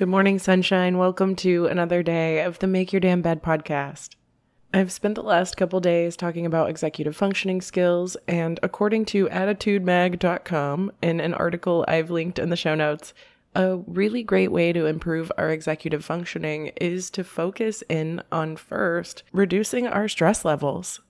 Good morning, sunshine. Welcome to another day of the Make Your Damn Bed podcast. I've spent the last couple days talking about executive functioning skills, and according to additudemag.com, in an article I've linked in the show notes, a really great way to improve our executive functioning is to focus in on first reducing our stress levels.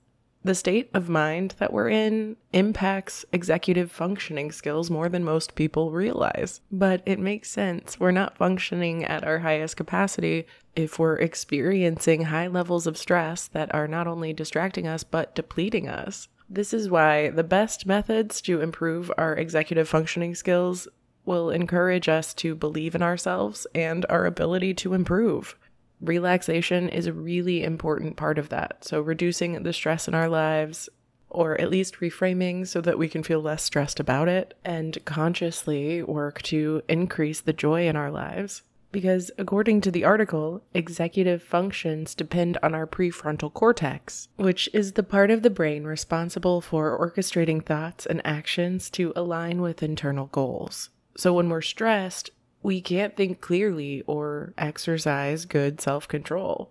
The state of mind that we're in impacts executive functioning skills more than most people realize. But it makes sense. We're not functioning at our highest capacity if we're experiencing high levels of stress that are not only distracting us but depleting us. This is why the best methods to improve our executive functioning skills will encourage us to believe in ourselves and our ability to improve. Relaxation is a really important part of that. So, reducing the stress in our lives, or at least reframing so that we can feel less stressed about it and consciously work to increase the joy in our lives. Because, according to the article, executive functions depend on our prefrontal cortex, which is the part of the brain responsible for orchestrating thoughts and actions to align with internal goals. So, when we're stressed, we can't think clearly or exercise good self control.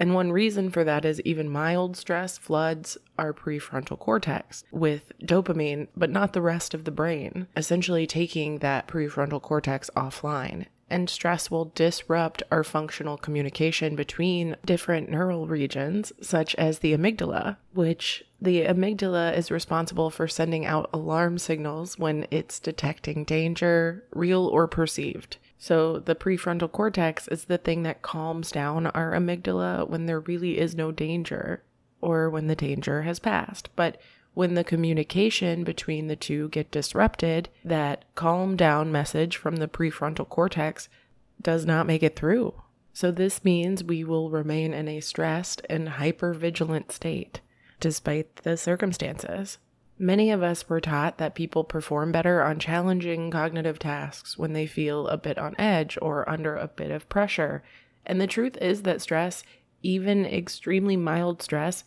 And one reason for that is even mild stress floods our prefrontal cortex with dopamine, but not the rest of the brain, essentially taking that prefrontal cortex offline and stress will disrupt our functional communication between different neural regions, such as the amygdala, which the amygdala is responsible for sending out alarm signals when it's detecting danger, real or perceived. So, the prefrontal cortex is the thing that calms down our amygdala when there really is no danger or when the danger has passed. But when the communication between the two get disrupted, that calm down message from the prefrontal cortex does not make it through. So this means we will remain in a stressed and hyper-vigilant state despite the circumstances. Many of us were taught that people perform better on challenging cognitive tasks when they feel a bit on edge or under a bit of pressure. And the truth is that stress, even extremely mild stress,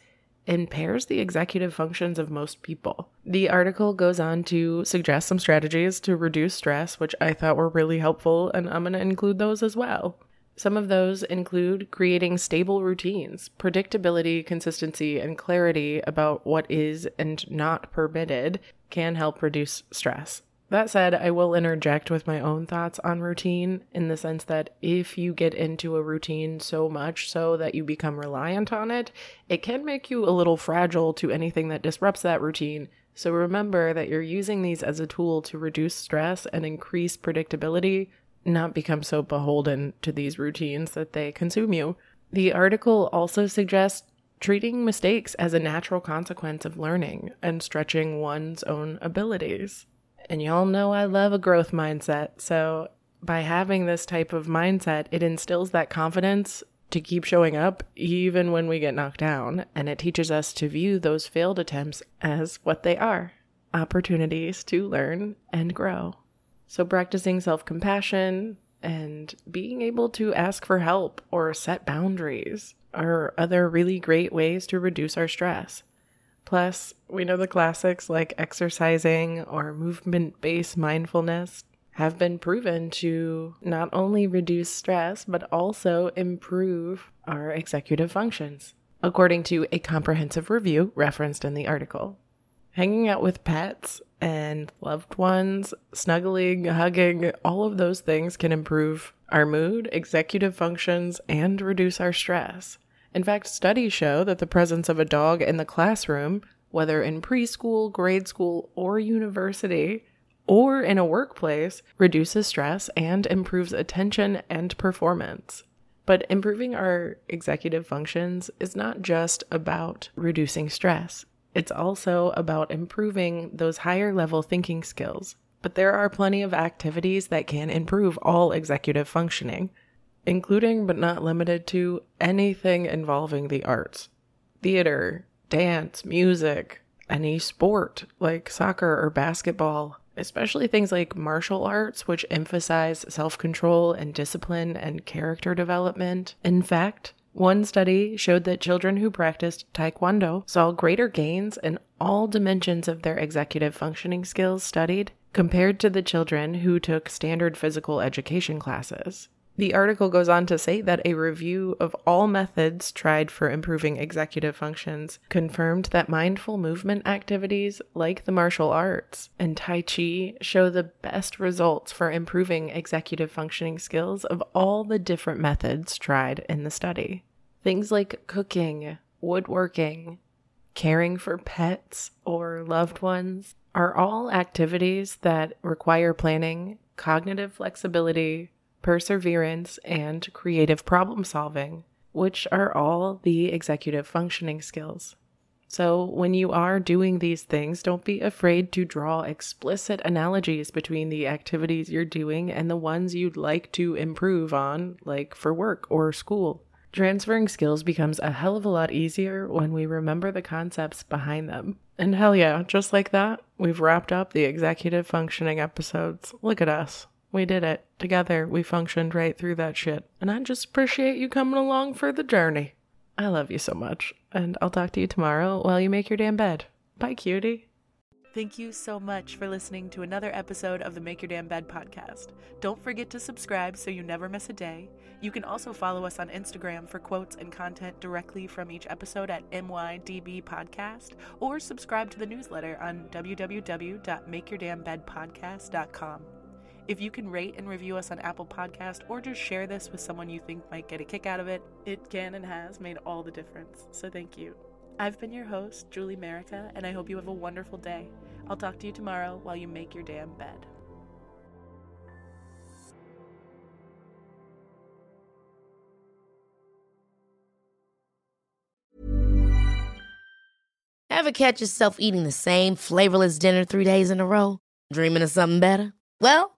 impairs the executive functions of most people. The article goes on to suggest some strategies to reduce stress, which I thought were really helpful, and I'm going to include those as well. Some of those include creating stable routines, predictability, consistency, and clarity about what is and not permitted can help reduce stress. That said, I will interject with my own thoughts on routine in the sense that if you get into a routine so much so that you become reliant on it, it can make you a little fragile to anything that disrupts that routine. So remember that you're using these as a tool to reduce stress and increase predictability, not become so beholden to these routines that they consume you. The article also suggests treating mistakes as a natural consequence of learning and stretching one's own abilities. And y'all know I love a growth mindset. So, by having this type of mindset, it instills that confidence to keep showing up even when we get knocked down. And it teaches us to view those failed attempts as what they are opportunities to learn and grow. So, practicing self compassion and being able to ask for help or set boundaries are other really great ways to reduce our stress. Plus, we know the classics like exercising or movement based mindfulness have been proven to not only reduce stress, but also improve our executive functions, according to a comprehensive review referenced in the article. Hanging out with pets and loved ones, snuggling, hugging, all of those things can improve our mood, executive functions, and reduce our stress. In fact, studies show that the presence of a dog in the classroom, whether in preschool, grade school, or university, or in a workplace, reduces stress and improves attention and performance. But improving our executive functions is not just about reducing stress, it's also about improving those higher level thinking skills. But there are plenty of activities that can improve all executive functioning including but not limited to anything involving the arts theater, dance, music, any sport like soccer or basketball, especially things like martial arts, which emphasize self control and discipline and character development. In fact, one study showed that children who practiced Taekwondo saw greater gains in all dimensions of their executive functioning skills studied compared to the children who took standard physical education classes. The article goes on to say that a review of all methods tried for improving executive functions confirmed that mindful movement activities like the martial arts and Tai Chi show the best results for improving executive functioning skills of all the different methods tried in the study. Things like cooking, woodworking, caring for pets or loved ones are all activities that require planning, cognitive flexibility, perseverance, and creative problem solving, which are all the executive functioning skills. So, when you are doing these things, don't be afraid to draw explicit analogies between the activities you're doing and the ones you'd like to improve on, like for work or school. Transferring skills becomes a hell of a lot easier when we remember the concepts behind them. And hell yeah, just like that, we've wrapped up the executive functioning episodes. Look at us. We did it. Together, we functioned right through that shit. And I just appreciate you coming along for the journey. I love you so much. And I'll talk to you tomorrow while you make your damn bed. Bye, cutie. Thank you so much for listening to another episode of the Make Your Damn Bed podcast. Don't forget to subscribe so you never miss a day. You can also follow us on Instagram for quotes and content directly from each episode at MYDB Podcast or subscribe to the newsletter on www.makeyourdamnbedpodcast.com. If you can rate and review us on Apple Podcast or just share this with someone you think might get a kick out of it, it can and has made all the difference. So thank you. I've been your host, Julie Merica, and I hope you have a wonderful day. I'll talk to you tomorrow while you make your damn bed. Ever catch yourself eating the same flavorless dinner three days in a row? Dreaming of something better? Well,